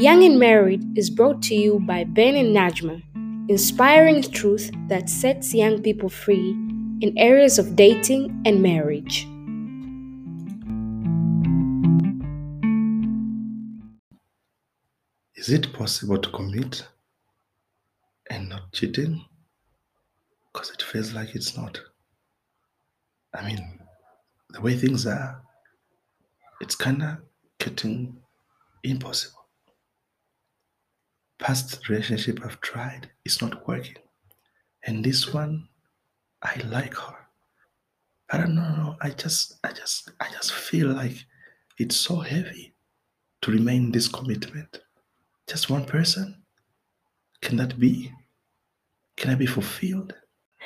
Young and Married is brought to you by Ben and Najma, inspiring truth that sets young people free in areas of dating and marriage. Is it possible to commit and not cheating? Because it feels like it's not. I mean, the way things are, it's kind of getting impossible. Past relationship I've tried, is not working. And this one, I like her. I don't know. I just, I just, I just feel like it's so heavy to remain this commitment. Just one person? Can that be? Can I be fulfilled?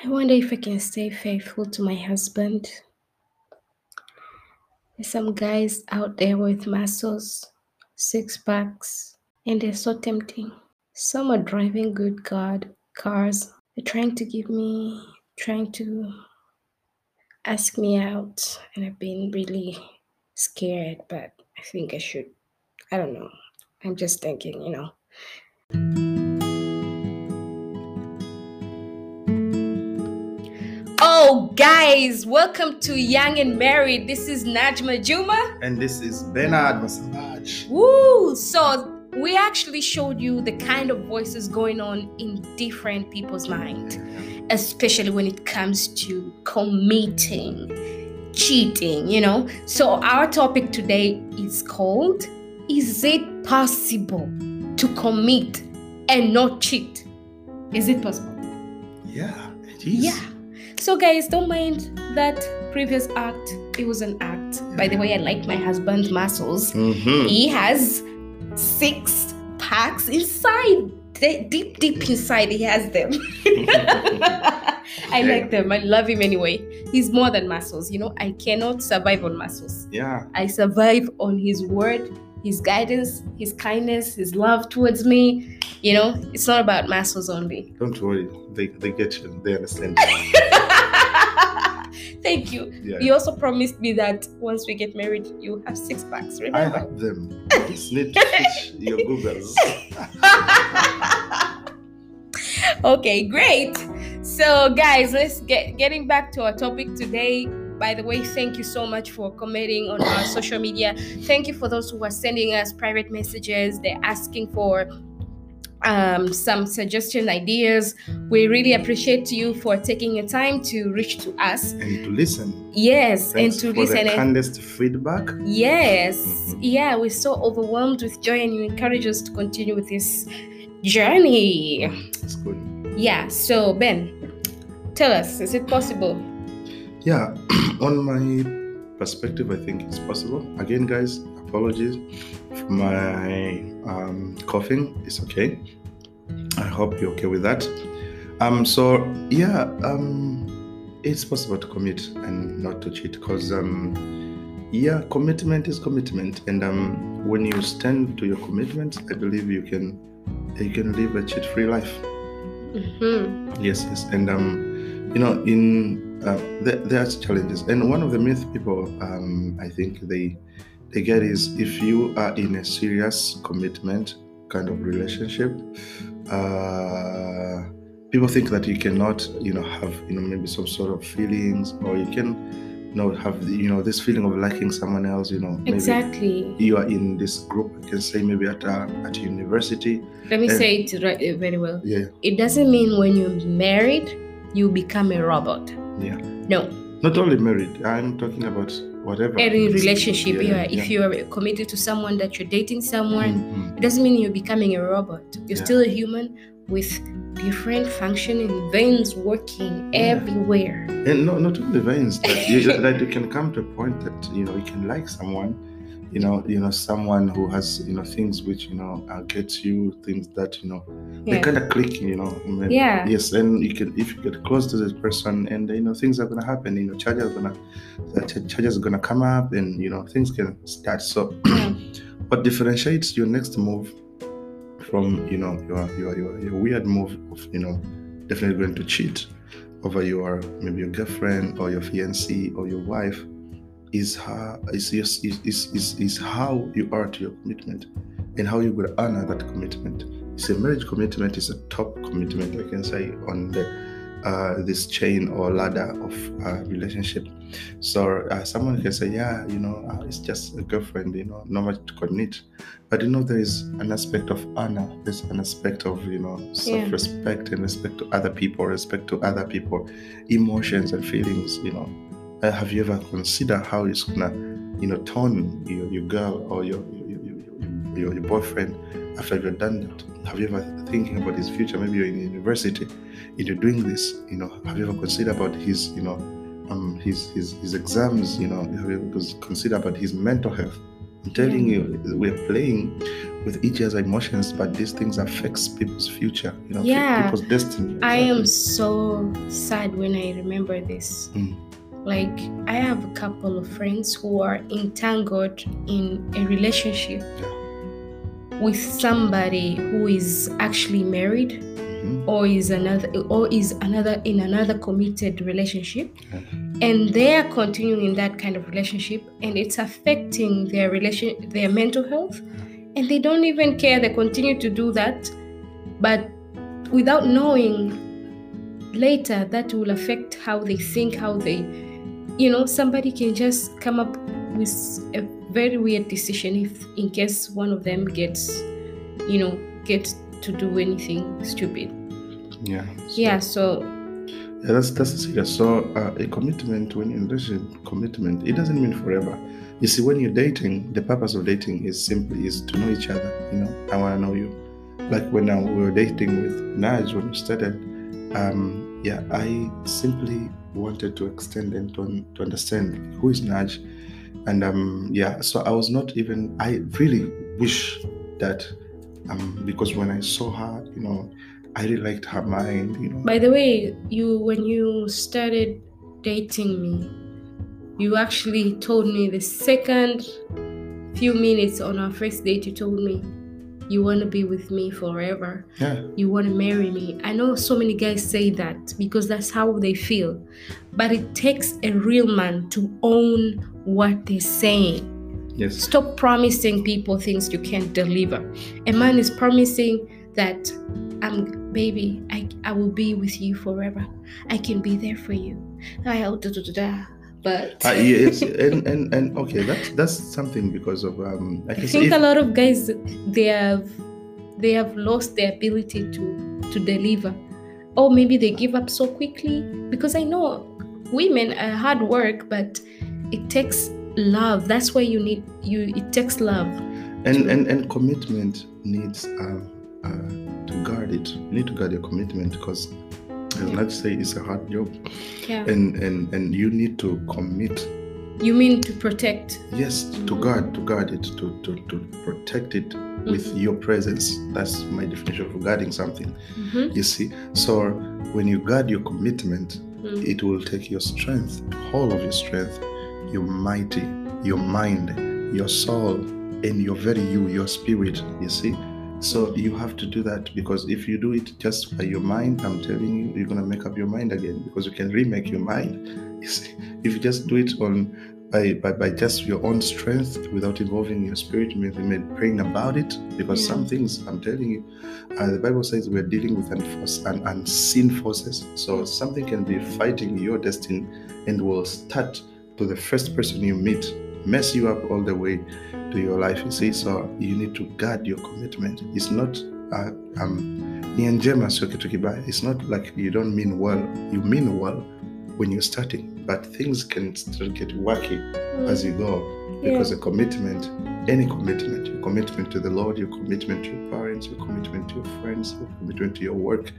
I wonder if I can stay faithful to my husband. There's some guys out there with muscles, six packs, and they're so tempting. Some are driving good card cars. They're trying to give me, trying to ask me out, and I've been really scared, but I think I should. I don't know. I'm just thinking, you know. Oh, guys, welcome to Young and Married. This is Najma Juma. And this is Bernard Masambaji. Woo! So, we actually showed you the kind of voices going on in different people's mind, especially when it comes to committing, cheating, you know. So, our topic today is called Is it possible to commit and not cheat? Is it possible? Yeah, it is. Yeah. So, guys, don't mind that previous act. It was an act. By the way, I like my husband's muscles. Mhm. He has six packs inside. De- Deep, deep inside, he has them. I like them. I love him anyway. He's more than muscles. You know, I cannot survive on muscles. Yeah. I survive on his word, his guidance, his kindness, his love towards me. You know, it's not about muscles only. Don't worry. They, they get you. They understand. Thank you. Yeah. You also promised me that once we get married, you have six packs. I have them. Just need to fish your googles. okay, great. So, guys, let's get getting back to our topic today. By the way, thank you so much for commenting on our social media. Thank you for those who are sending us private messages. They're asking for um, some suggestion ideas. We really appreciate you for taking your time to reach to us. And to listen. Yes, Thanks and to listen. the and- kindest feedback. Yes. Mhm. Yeah, we're so overwhelmed with joy and you encourage us to continue with this journey. It's good. Yeah, so Ben, tell us, is it possible? Yeah, on my perspective, I think it's possible. Again, guys, apologies for my um, coughing. It's okay. I hope you're okay with that. Um, so yeah, um, it's possible to commit and not to cheat because um, yeah, commitment is commitment, and um, when you stand to your commitment, I believe you can you can live a cheat-free life. Mm-hmm. Yes, yes, and um, you know, in uh, there, there's challenges, and one of the myth people, um, I think they get is if you are in a serious commitment kind of relationship, uh, people think that you cannot, you know, have you know maybe some sort of feelings, or you can, you know, have the, you know this feeling of liking someone else, you know, maybe Exactly. you are in this group. I can say maybe at a, at university, Let me Eh. say it right, uh, very well. yeah, It doesn't mean when you're married, you become a robot. yeah. No, Not only married, I'm talking about whatever. any relationship, yeah, you are, if yeah. you are committed to someone that you're dating someone, Mhm. it doesn't mean you're becoming a robot. You're Yeah. still a human with different functioning veins working Yeah. everywhere. And no, not only veins, that you, that you can come to a point that you know you can like someone, you know, you know someone who has you know things which you know uh, gets you things that you know they kind of click, you know. Mean, Yeah. Yes, and you can if you get close to this person, and you know things are gonna happen. You know, charges gonna ch- charges gonna come up, and you know things can start. So, what differentiates your next move from you know your your your, your weird move of you know definitely going to cheat over your maybe your girlfriend or your fiancé or your wife is how is, is, is, is, is how you are to your commitment and how you would honor that commitment. You see, marriage commitment is a top commitment, I can say, on the uh, this chain or ladder of uh, relationship. So uh, someone can say, yeah, you know, uh, it's just a girlfriend, you know, not much to commit. But you know, there is an aspect of honor. There's an aspect of you know self-respect and respect to other people, respect to other people, emotions and feelings. You know, uh, have you ever considered how it's gonna, you know, turn your, your girl or your your, your, your, your boyfriend after you've done that? Have you ever thinking about his future? Maybe you're in university, and you're doing this. You know, have you ever considered about his, you know, um, his his his exams? You know, have you ever considered about his mental health? I'm telling you, we're playing with each other's emotions, but these things affects people's future. You know, Yeah. people's destiny. I am so sad when I remember this. Mm. Like, I have a couple of friends who are entangled in a relationship with somebody who is actually married Mhm. or is another or is another in another committed relationship. Yeah. and they are continuing in that kind of relationship and it's affecting their relation their mental health. And they don't even care. They continue to do that but without knowing later that will affect how they think how they you know somebody can just come up with a very weird decision if in case one of them gets you know gets to do anything stupid Yeah. So- yeah so Yeah, that's that's serious. So uh, a commitment, when in a relationship, commitment, it doesn't mean forever. You see, when you're dating, the purpose of dating is simply is to know each other. You know, I want to know you. Like when uh, we were dating with Naj when we started, um, yeah, I simply wanted to extend and to, to understand who is Naj, and um, yeah, so I was not even. I really wish that um, because when I saw her, you know, I really liked her mind. You know, By the way, you when you started dating me, you actually told me the second few minutes on our first date, you told me you want to be with me forever. yeah. You want to marry me. I know so many guys say that because that's how they feel. But it takes a real man to own what they're saying. Yes. Stop promising people things you can't deliver. A man is promising that I'm baby, I, I will be with you forever. I can be there for you. I oh, da, da, da, da. But Uh, yes, and, and and okay, that's that's something because of um. I I think if- a lot of guys they have they have lost their ability to to deliver. Or maybe they give up so quickly because I know women are hard work, but it takes love. That's why you need you it takes love. and and and commitment needs um uh, to guard it. You need to guard your commitment because, Yeah. let's say, it's a hard job, Yeah. and and and you need to commit. You mean to protect. Yes, to guard, to guard it, to to to protect it with Mm-hmm. your presence. That's my definition of guarding something. Mhm. You see, so when you guard your commitment, Mm. it will take your strength, all of your strength, your mighty, your mind, your soul, and your very you, your spirit. You see? So you have to do that because if you do it just by your mind, I'm telling you, you're gonna make up your mind again because you can remake your mind. You see, if you just do it on by, by, by just your own strength without involving your spirit, maybe praying about it, because Yeah. some things I'm telling you, uh, the Bible says we're dealing with unforce, un, unseen forces. So something can be fighting your destiny and will start to the first person you meet, mess you up all the way to your life. You see, so you need to guard your commitment. It's not uh, um, ni njema sio kitu kibaya. It's not like you don't mean well. You mean well when you're starting, but things can still get wacky as you go because a commitment, any commitment, your commitment to the Lord, your commitment to your parents, your commitment to your friends, your commitment to your work,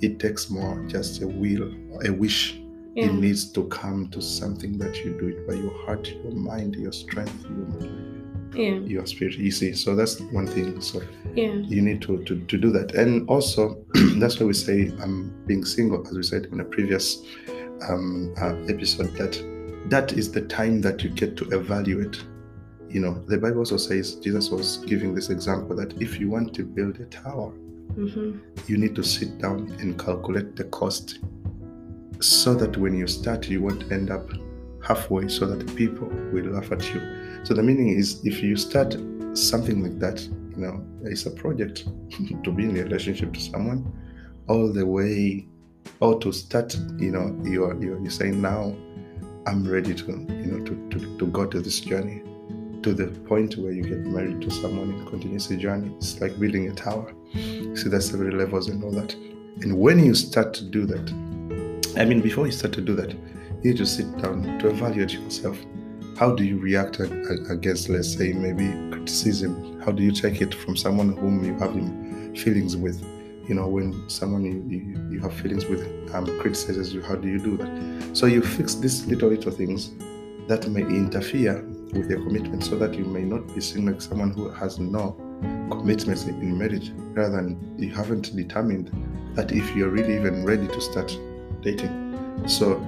it takes more just a will, a wish. Yeah. It needs to come to something that you do it by your heart, your mind, your strength, your, Yeah. your spirit. You see, so that's one thing. So Yeah. you need to, to, to do that. And also, that's why we say I'm being single, as we said in a previous um, uh, episode, that that is the time that you get to evaluate. You know, the Bible also says, Jesus was giving this example that if you want to build a tower, hmm you need to sit down and calculate the cost so that when you start, you won't end up halfway so that people will laugh at you. So the meaning is if you start something like that, you know, it's a project to be in a relationship to someone all the way or to start, you know, you're, you're, you're saying now I'm ready to, you know, to, to, to go to this journey to the point where you get married to someone and continues the journey. It's like building a tower. See, there's several levels and all that. And when you start to do that, I mean, before you start to do that, you to sit down to evaluate yourself. How do you react against, let's say, maybe criticism? How do you take it from someone whom you have feelings with? You know, when someone you, you, you have feelings with um, criticizes you, how do you do that? So you fix these little, little things that may interfere with your commitment so that you may not be seen like someone who has no commitments in marriage rather than you haven't determined that if you're really even ready to start dating. So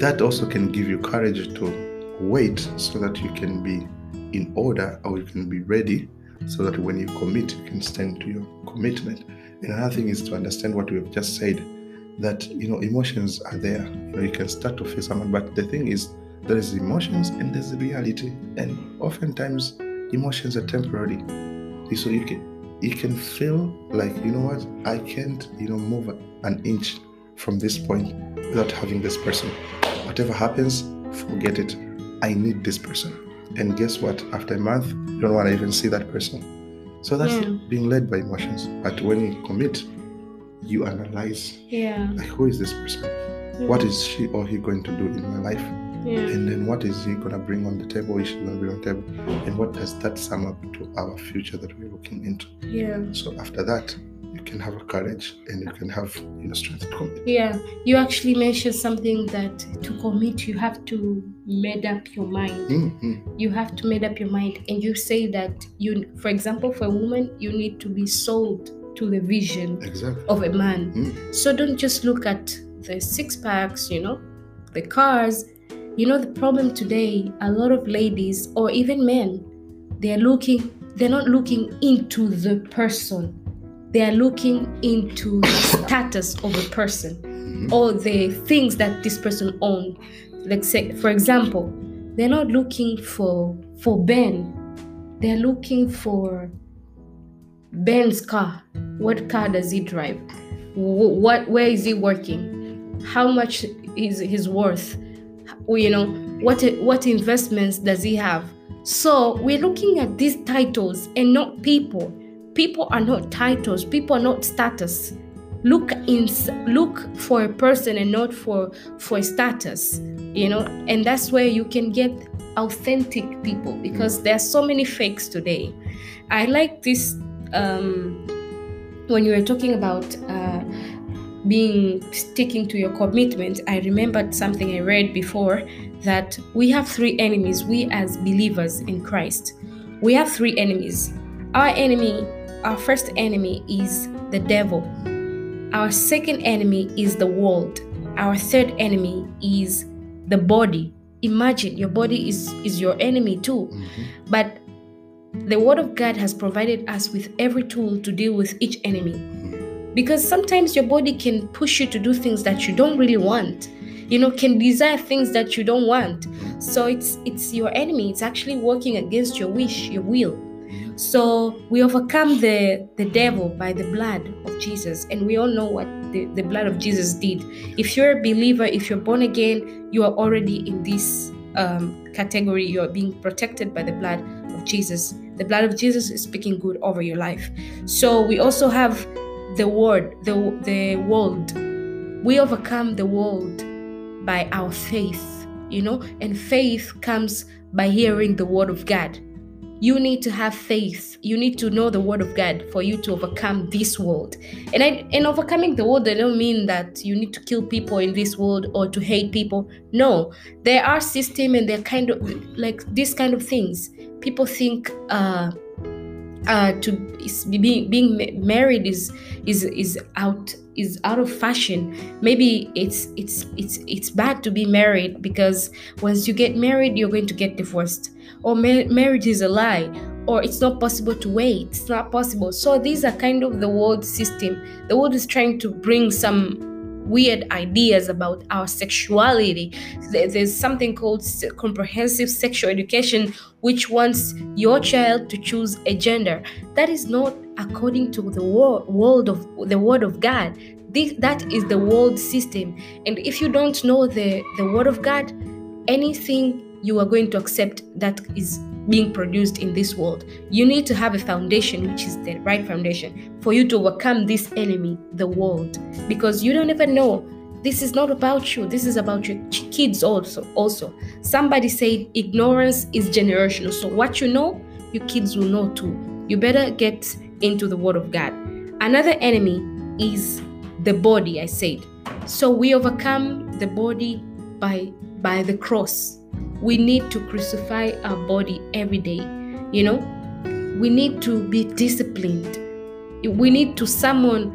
that also can give you courage to wait so that you can be in order or you can be ready so that when you commit, you can stand to your commitment. And another thing is to understand what we have just said that you know emotions are there. You know, you can start to feel someone, but the thing is there is emotions and there's the reality. And oftentimes emotions are temporary. So you can you can feel like, you know what, I can't, you know, move an inch from this point without having this person. Whatever happens, forget it. I need this person. And guess what? After a month, you don't want to even see that person. So that's yeah. being led by emotions. But when you commit, you analyze. Yeah. Like who is this person? Yeah. What is she or he going to do in my life? Yeah. And then what is he gonna bring on the table? Is she gonna bring on the table? And what does that sum up to our future that we're looking into? Yeah. So after that, can have a courage and you can have you know strength to commit. Yeah. You actually mentioned something that to commit you have to made up your mind. Mm-hmm. You have to made up your mind. And you say that you for example for a woman you need to be sold to the vision exactly. of a man. Mm. So don't just look at the six packs, you know, the cars you know, the problem today, a lot of ladies or even men, they're looking, they're not looking into the person. They are looking into the status of a person Mm-hmm. or the things that this person owns. Like say, for example, they're not looking for for Ben. They're looking for Ben's car. What car does he drive? Wh- What where is he working? How much is his worth? you know what what investments does he have so we're looking at these titles and not people people are not titles people are not status look in look for a person and not for for status you know and that's where you can get authentic people because there are so many fakes today i like this um when you were talking about uh being sticking to your commitment, I remembered something I read before that we have three enemies, we as believers in Christ. We have three enemies. Our enemy, our first enemy is the devil. Our second enemy is the world. Our third enemy is the body. Imagine your body is, is your enemy too. Mm-hmm. But the Word of God has provided us with every tool to deal with each enemy because sometimes your body can push you to do things that you don't really want you know can desire things that you don't want so it's it's your enemy it's actually working against your wish your will so we overcome the the devil by the blood of jesus. And we all know what the, the blood of jesus did. If you're a believer if you're born again you are already in this um, category. You're being protected by the blood of jesus. The blood of jesus is speaking good over your life. So we also have the word, the, the world. We overcome the world by our faith, you know, and faith comes by hearing the word of God. You need to have faith. You need to know the word of God for you to overcome this world. And I, in overcoming the world, I don't mean that you need to kill people in this world or to hate people. No, there are system and they're kind of like these kind of things. People think uh, uh, to being being married is is is out is out of fashion. Maybe it's it's it's it's bad to be married because once you get married you're going to get divorced. Or ma- marriage is a lie. Or it's not possible to wait. It's not possible. So these are kind of the world system. The world is trying to bring some weird ideas about our sexuality. There's something called comprehensive sexual education, which wants your child to choose a gender. That is not according to the world of the word of God. This, that is the world system. And if you don't know the, the word of God, anything you are going to accept that is being produced in this world. You need to have a foundation, which is the right foundation, for you to overcome this enemy, the world. Because you don't ever know. This is not about you. This is about your kids also. Also, somebody said ignorance is generational. So what you know, your kids will know too. You better get into the Word of God. Another enemy is the body. I said. So we overcome the body by by the cross we need to crucify our body every day. You know, we need to be disciplined. We need to summon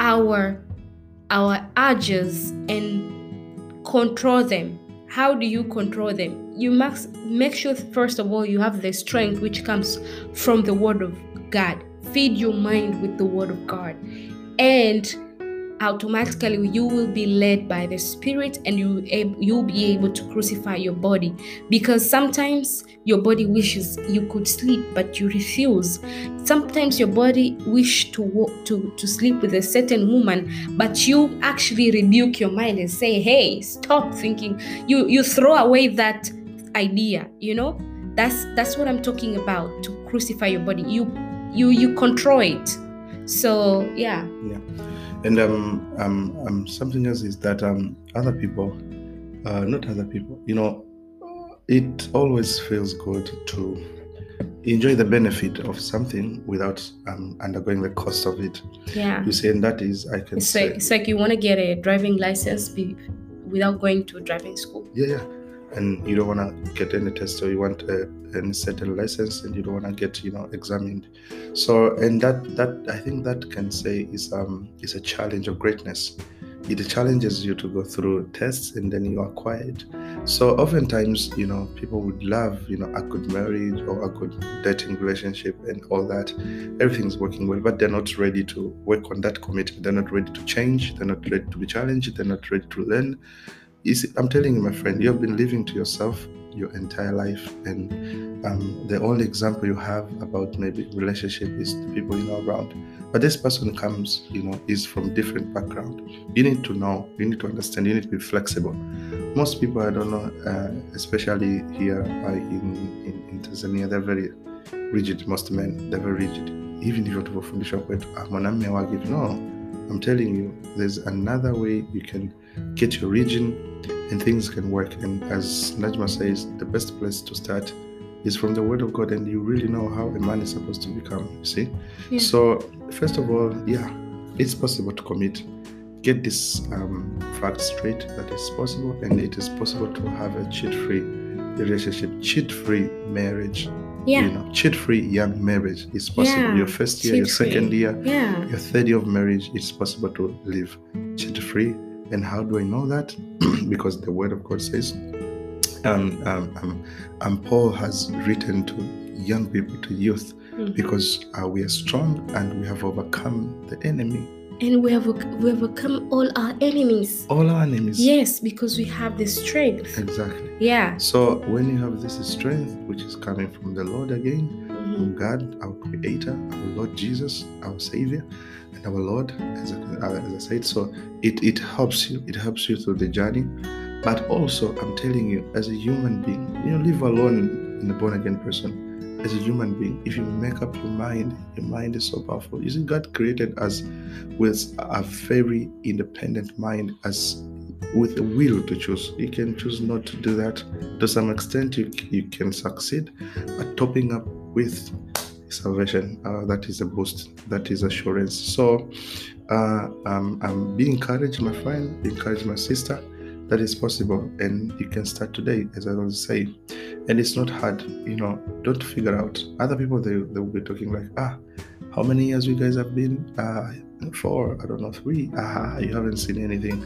our our urges and control them. How do you control them? You must make sure first of all you have the strength which comes from the word of God. Feed your mind with the word of God. And automatically you will be led by the spirit and you you'll be able to crucify your body. Because sometimes your body wishes you could sleep but you refuse. Sometimes your body wish to walk, to to sleep with a certain woman but you actually rebuke your mind and say hey stop thinking. You you throw away that idea you know? That's that's what i'm talking about to crucify your body. You you you control it. So yeah. Yeah and um, um, um, something else is that um, other people, uh, not other people, you know, it always feels good to enjoy the benefit of something without um, undergoing the cost of it. Yeah. You see, and that is, I can it's say. Like, it's like you want to get a driving license be, without going to driving school. Yeah, yeah and you don't want to get any test or you want a, a certain license and you don't want to get you know examined. So and that that i think that can say is um is a challenge of greatness. It challenges you to go through tests and then you are quiet. So oftentimes you know people would love you know a good marriage or a good dating relationship and all that. Everything's working well but they're not ready to work on that commitment. They're not ready to change. They're not ready to be challenged. They're not ready to learn see, I'm telling you, my friend, you have been living to yourself your entire life, and um, the only example you have about maybe relationship is the people you know around. But this person comes, you know, is from different background. You need to know, you need to understand, you need to be flexible. Most people, I don't know, uh, especially here uh, in, in, in Tanzania, they're very rigid. Most men, they're very rigid. Even if you're to kwetu mwanamume wagi no i'm telling you there's another way you can get your region and things can work. And as Najma says, the best place to start is from the Word of God, and you really know how a man is supposed to become. You see? Yeah. So, first of all, yeah, it's possible to commit. Get this um, fact straight that it's possible, and it is possible to have a cheat free relationship, cheat free marriage. Yeah. You know, cheat free young marriage is possible. Yeah. Your first year, your second year, yeah. your third year of marriage, it's possible to live cheat free and how do I know that? because the Word of God says, um, um, um, um, Paul has written to young people, to youth, mm-hmm. because uh, we are strong and we have overcome the enemy. And we have we have overcome all our enemies. All our enemies. Yes, because we have the strength. Exactly. Yeah. So when you have this strength, which is coming from the Lord again, mm-hmm. God, our Creator, our Lord Jesus, our Savior, and our Lord, as I, uh, as I said. So it, it helps you. It helps you through the journey. But also, I'm telling you, as a human being, you know, live alone in a born again person. As a human being, if you make up your mind, your mind is so powerful. You see, God created us with a very independent mind, as with a will to choose. You can choose not to do that. To some extent, you, you can succeed, but topping up with salvation. Uh, that is a boost. That is assurance. So, uh, um, um, be encouraged, my friend. Be encouraged, my sister. That is possible, and you can start today, as I always say. And it's not hard. You know, don't figure out. Other people they they will be talking like, ah, how many years you guys have been? Uh, four. I don't know, three. Ah, you haven't seen anything.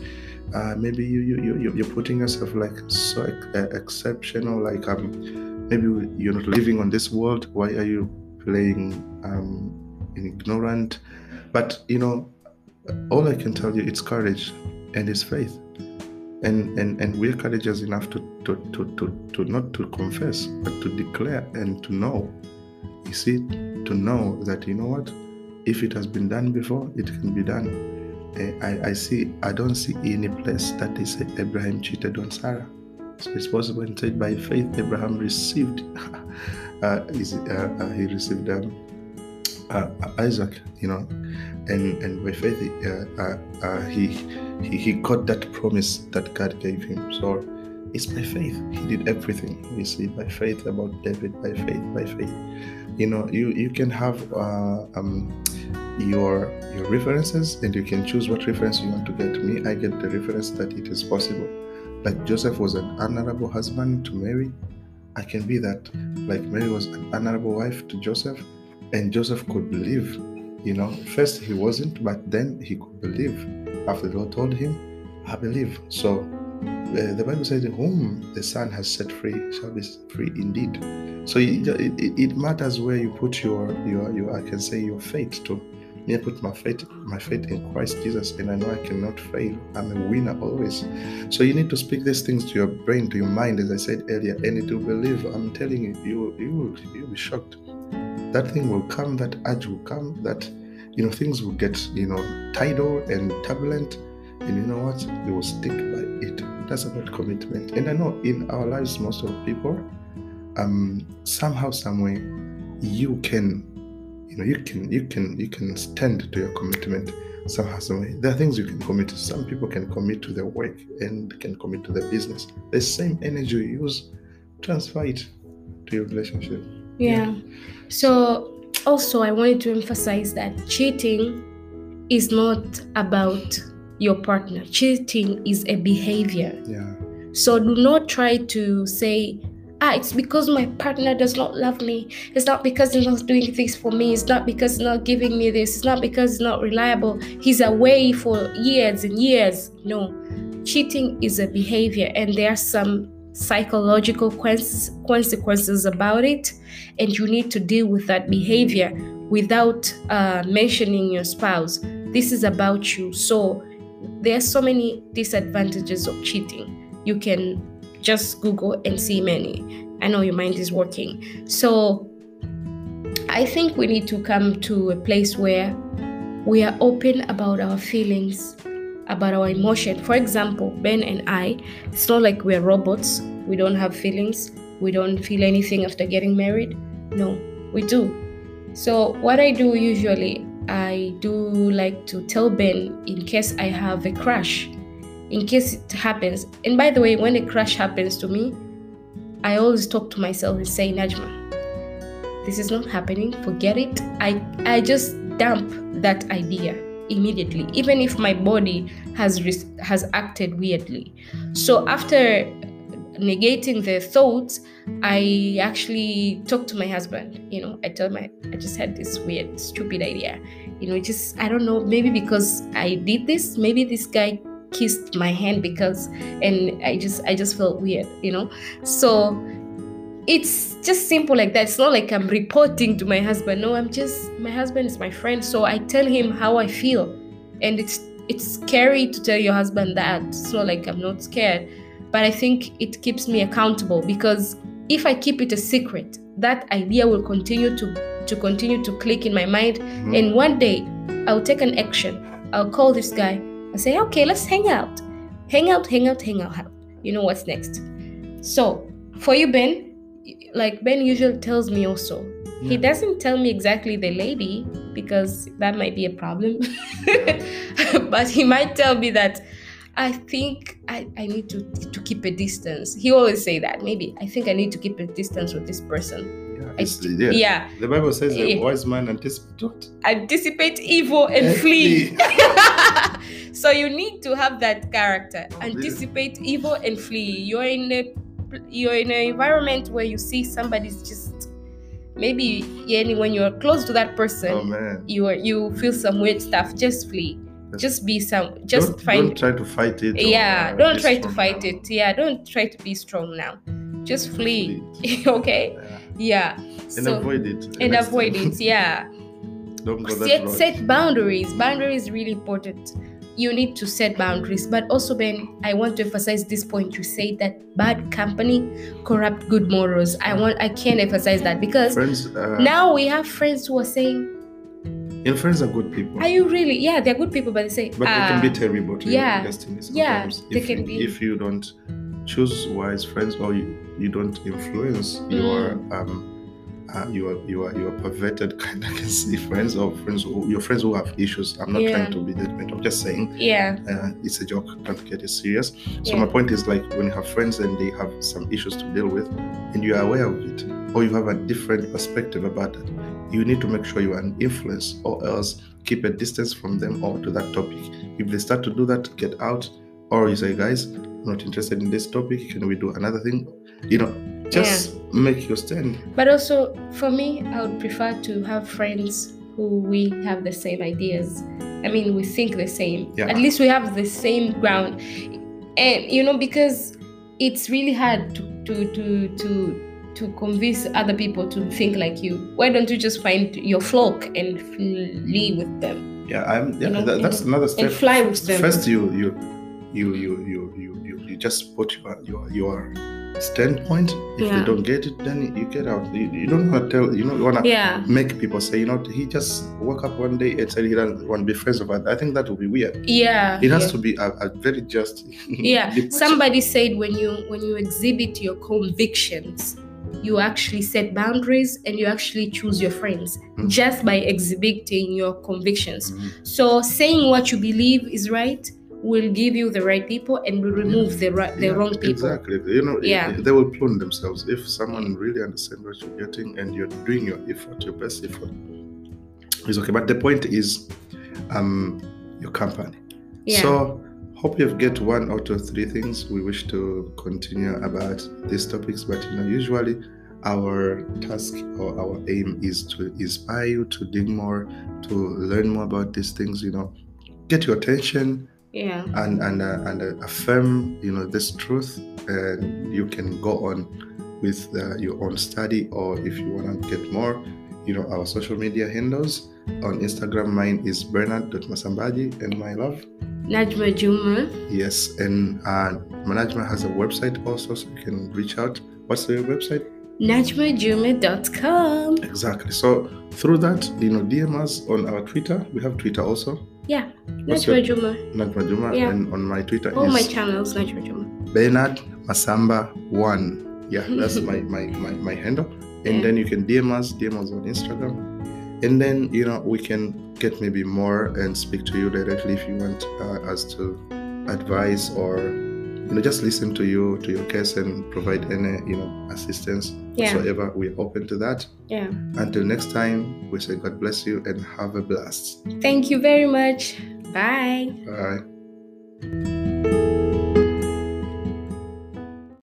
Uh, maybe you you you you're putting yourself like so uh, exceptional. Like um, maybe you're not living on this world. Why are you playing um, ignorant. But you know, all I can tell you, it's courage. and it's faith. And, and, and we're courageous enough to, to, to, to, to not to confess, but to declare and to know. You see, to know that, you know what, if it has been done before, it can be done. Eh, I, I see, I don't see any place that they say Abraham cheated on Sarah. Possible and said by faith Abraham received, uh, uh, uh, he received um, uh, Isaac, you know, and and by faith uh, he, he he got that promise that God gave him. So it's by faith he did everything. You see, by faith about David, by faith, by faith. You know, you you can have um, your your references and you can choose what reference you want to get. Me, I get the reference that it is possible. Like Joseph was an honorable husband to Mary, I can be that. Like Mary was an honorable wife to Joseph, and Joseph could believe. You know, first he wasn't, but then he could believe. After the Lord told him, I believe. So uh, the Bible says, Whom the Son has set free shall be free indeed. So it, it, it matters where you put your, your, your, I can say, your faith to. Me, I put my faith, my faith in Christ Jesus, and I know I cannot fail. I'm a winner always. So you need to speak these things to your brain, to your mind, as I said earlier, and it will believe. I'm telling you, you, you will, you'll be shocked. That thing will come, that urge will come, that you know things will get you know tidal and turbulent, and you know what? You will stick by it. That's about commitment. And I know in our lives, most of people, um, somehow, someway, you can you know you can you can you can stand to your commitment somehow some way there are things you can commit to some people can commit to their work and can commit to their business the same energy you use transfer it to your relationship Yeah. So also I wanted to emphasize that cheating is not about your partner. Cheating is a behavior. yeah So do not try to say, ah, it's because my partner does not love me. It's not because he's not doing things for me. It's not because he's not giving me this. It's not because he's not reliable. He's away for years and years. No, cheating is a behavior, and there are some psychological consequences about it, and you need to deal with that behavior without uh, mentioning your spouse. This is about you. So there are so many disadvantages of cheating. You can just Google and see many. I know your mind is working. So I think we need to come to a place where we are open about our feelings, about our emotion. For example, Ben and I, it's not like we're robots. We don't have feelings. We don't feel anything after getting married. No, we do. So what I do usually, I do like to tell Ben in case I have a crush, in case it happens. And by the way, when a crush happens to me, I always talk to myself and say, Najma, this is not happening. Forget it. I I just dump that idea immediately, even if my body has res- has acted weirdly. So after negating the thoughts, I actually talk to my husband. You know, I tell my I just had this weird, stupid idea. You know, just I don't know, maybe because I did this, maybe this guy kissed my hand because and I just I just felt weird, you know. So it's just simple like that. It's not like I'm reporting to my husband. No, I'm just my husband is my friend, so I tell him how I feel. And it's it's scary to tell your husband that. It's not like I'm not scared, but I think it keeps me accountable because if I keep it a secret, that idea will continue to to continue to click in my mind Mhm. and one day I'll take an action. I'll call this guy. I'll say, okay, let's hang out. Hang out, hang out, hang out. You know what's next. So for you, Ben, like Ben usually tells me also. He doesn't tell me exactly the lady because that might be a problem. but he might tell me that I think I, I need to to keep a distance. He always say that. Maybe I think I need to keep a distance with this person. Yeah, it's- yeah. yeah. the bible says a Yeah. wise man anticipates anticipate evil and And flee. so you need to have that character. Oh? Anticipate evil and flee. You're in a you're in an environment where you see somebody's just maybe yeah, when you're close to that person, oh you are you feel some weird stuff. Just flee. Just be some. Just don't, find. don't try to fight it or, yeah, uh, don't try to fight now. it. Yeah, don't try to be strong now. Just flee. Flee. okay. Yeah. Yeah. and so avoid it and avoid time. it. Yeah. don't go that set road. set boundaries boundaries really important you need to set boundaries. But also, Ben, I want to emphasize this point. You say that bad company corrupt good morals. I want I can't emphasize that because Friends, uh, now we have friends who are saying, your friends are good people. Are you really? Yeah, they're good people, but they say but they can "Ah, be terrible to yeah, your destiny yeah, they if, can be. if you don't choose wise friends or you, you don't influence Mm. your um uh, your your your perverted kind of see friends or friends who, your friends who have issues. I'm not Yeah. trying to be judgmental. I'm just saying Yeah, uh, it's a joke. Don't get it serious. So Yeah. my point is like when you have friends and they have some issues to deal with, and you are aware of it, or you have a different perspective about it, you need to make sure you are an influence, or else keep a distance from them or to that topic. If they start to do that, get out, or you say, guys, I'm not interested in this topic. Can we do another thing? You know, just make your stand. but also for me, I would prefer to have friends who we have the same ideas. I mean, we think the same. Yeah. At least we have the same ground, and you know, because it's really hard to to to to to convince other people to think like you. Why don't you just find your flock and flee with them Yeah, I'm. Yeah, You know, that, that's another step. and fly with them? First, you you you you you you you, you just put your your your standpoint. If Yeah. they don't get it, then you get out. You, you don't want to tell. You don't want to Yeah. make people say, you know, he just woke up one day and said he doesn't want to be friends with us. I think that would be weird. Yeah. It has yeah. to be a, a very just. yeah somebody said when you when you exhibit your convictions you actually set boundaries and you actually choose your friends Mhm. just by exhibiting your convictions Mhm. so saying what you believe is right will give you the right people and will remove the right the Yeah, wrong people Exactly. You know, Yeah. they will prune themselves. If someone really understands what you're getting and you're doing your effort, your best effort, it's okay. But the point is, um, your company. yeah So, hope you've get one out of three things we wish to continue about these topics. But you know, usually our task or our aim is to inspire you to dig more, to learn more about these things. You know, get your attention yeah. And and uh, and uh, affirm you know this truth and you can go on with uh, your own study or if you want to get more you know our social media handles. On instagram mine is bernard.masambaji and my love? Najma juma. Yes and uh, management has a website also so you can reach out. What's the website? Najmajuma.com exactly. So through that you know dm us on our twitter. We have twitter also yeah najma juma Najma Juma, Yeah. and on my twitter all my channels najma juma Bernard Masamba one. Yeah, that's my, my my my handle. And Yeah. then you can DM us, DM us on Instagram. And then you know we can get maybe more and speak to you directly if you want uh, us to advise or you know just listen to you to your case and provide any you know assistance yeah whatsoever. We're open to that. yeah Until next time, we say God bless you and have a blast. thank you very much bye Bye.